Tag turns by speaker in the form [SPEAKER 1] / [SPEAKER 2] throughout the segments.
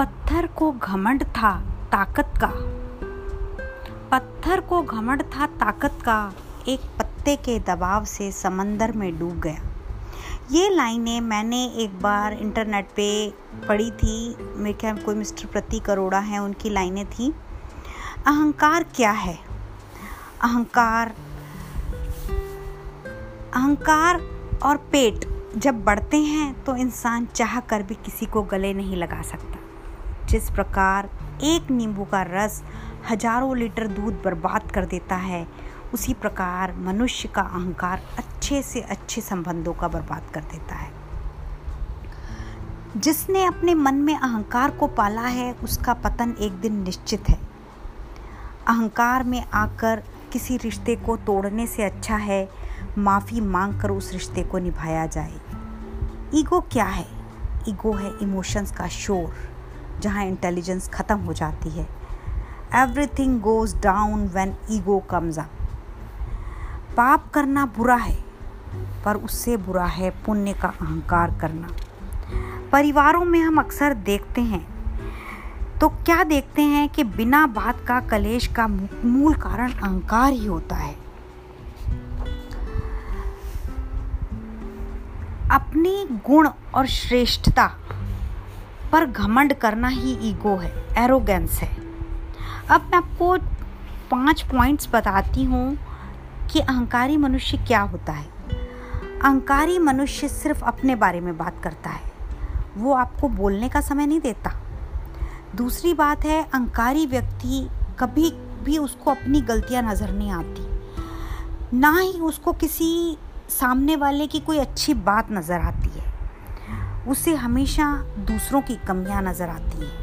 [SPEAKER 1] पत्थर को घमंड था ताकत का। पत्थर को घमंड था ताकत का, एक पत्ते के दबाव से समंदर में डूब गया। ये लाइनें मैंने एक बार इंटरनेट पे पढ़ी थी। मेरे ख्याल कोई मिस्टर प्रतीक अरोड़ा हैं, उनकी लाइनें थी। अहंकार क्या है? अहंकार अहंकार और पेट जब बढ़ते हैं तो इंसान चाह कर भी किसी को गले नहीं लगा सकता। जिस प्रकार एक नींबू का रस हज़ारों लीटर दूध बर्बाद कर देता है, उसी प्रकार मनुष्य का अहंकार अच्छे से अच्छे संबंधों का बर्बाद कर देता है। जिसने अपने मन में अहंकार को पाला है, उसका पतन एक दिन निश्चित है। अहंकार में आकर किसी रिश्ते को तोड़ने से अच्छा है, माफ़ी मांग कर उस रिश्ते को निभाया जाए। ईगो क्या है? ईगो है इमोशंस का शोर। जहाँ इंटेलिजेंस ख़त्म हो जाती है। Everything goes down when ego comes up पाप करना बुरा है, पर उससे बुरा है पुण्य का अहंकार करना। परिवारों में हम अक्सर देखते हैं तो क्या देखते हैं कि बिना बात का कलेश का मूल कारण अहंकार ही होता है। अपनी गुण और श्रेष्ठता पर घमंड करना ही ईगो है एरोगेंस है। अब मैं आपको पाँच पॉइंट्स बताती हूँ कि अहंकारी मनुष्य क्या होता है। अहंकारी मनुष्य सिर्फ़ अपने बारे में बात करता है, वो आपको बोलने का समय नहीं देता। दूसरी बात है, अहंकारी व्यक्ति कभी भी उसको अपनी गलतियाँ नज़र नहीं आती। ना ही उसको किसी सामने वाले की कोई अच्छी बात नज़र आती है। उसे हमेशा दूसरों की कमियाँ नज़र आती हैं।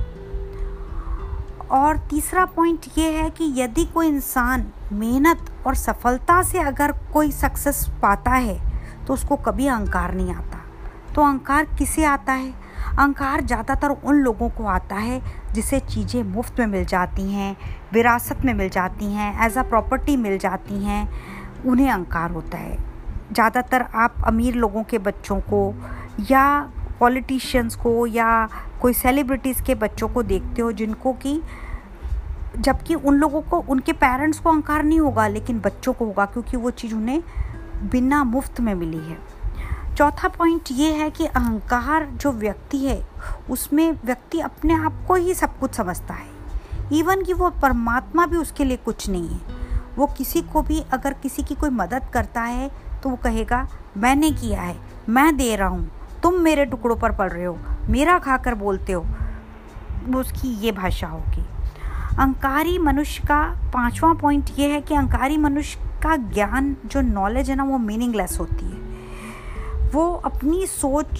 [SPEAKER 1] और तीसरा पॉइंट ये है कि यदि कोई इंसान मेहनत और सफलता से अगर कोई सक्सेस पाता है तो उसको कभी अहंकार नहीं आता। तो अहंकार किसे आता है? अहंकार ज़्यादातर उन लोगों को आता है जिसे चीज़ें मुफ़्त में मिल जाती हैं, विरासत में मिल जाती हैं एज अ प्रॉपर्टी मिल जाती हैं, उन्हें अहंकार होता है। ज़्यादातर आप अमीर लोगों के बच्चों को या पॉलिटिशियंस को या कोई सेलिब्रिटीज़ के बच्चों को देखते हो जिनको कि जबकि उन लोगों को, उनके पेरेंट्स को अहंकार नहीं होगा, लेकिन बच्चों को होगा, क्योंकि वो चीज़ उन्हें बिना मुफ़्त में मिली है। चौथा पॉइंट ये है कि अहंकार जो व्यक्ति है, उसमें व्यक्ति अपने आप को ही सब कुछ समझता है। इवन कि वो परमात्मा भी उसके लिए कुछ नहीं है। वो किसी को भी अगर किसी की कोई मदद करता है तो वो कहेगा, मैंने किया है, मैं दे रहा हूँ। तुम मेरे टुकड़ों पर पड़ रहे हो, मेरा खाकर बोलते हो। उसकी ये भाषा होगी। अंकारी मनुष्य का पांचवा पॉइंट ये है कि अंकारी मनुष्य का ज्ञान, जो नॉलेज है ना, वो मीनिंगलेस होती है। वो अपनी सोच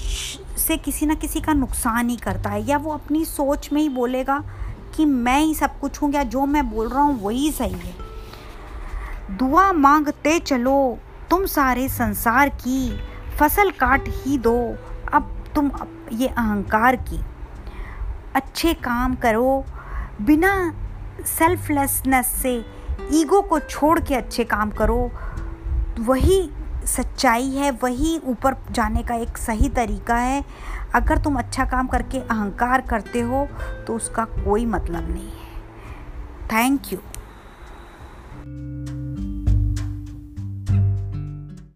[SPEAKER 1] से किसी ना किसी का नुकसान ही करता है, या वो अपनी सोच में ही बोलेगा कि मैं ही सब कुछ हूँ, या जो मैं बोल रहा हूँ, वही सही है। दुआ मांगते चलो, तुम सारे संसार की फ़सल काट ही दो तुम ये अहंकार की अच्छे काम करो, बिना सेल्फलेसनेस से ईगो को छोड़ के अच्छे काम करो, वही सच्चाई है, वही ऊपर जाने का एक सही तरीका है। अगर तुम अच्छा काम करके अहंकार करते हो तो उसका कोई मतलब नहीं है। Thank you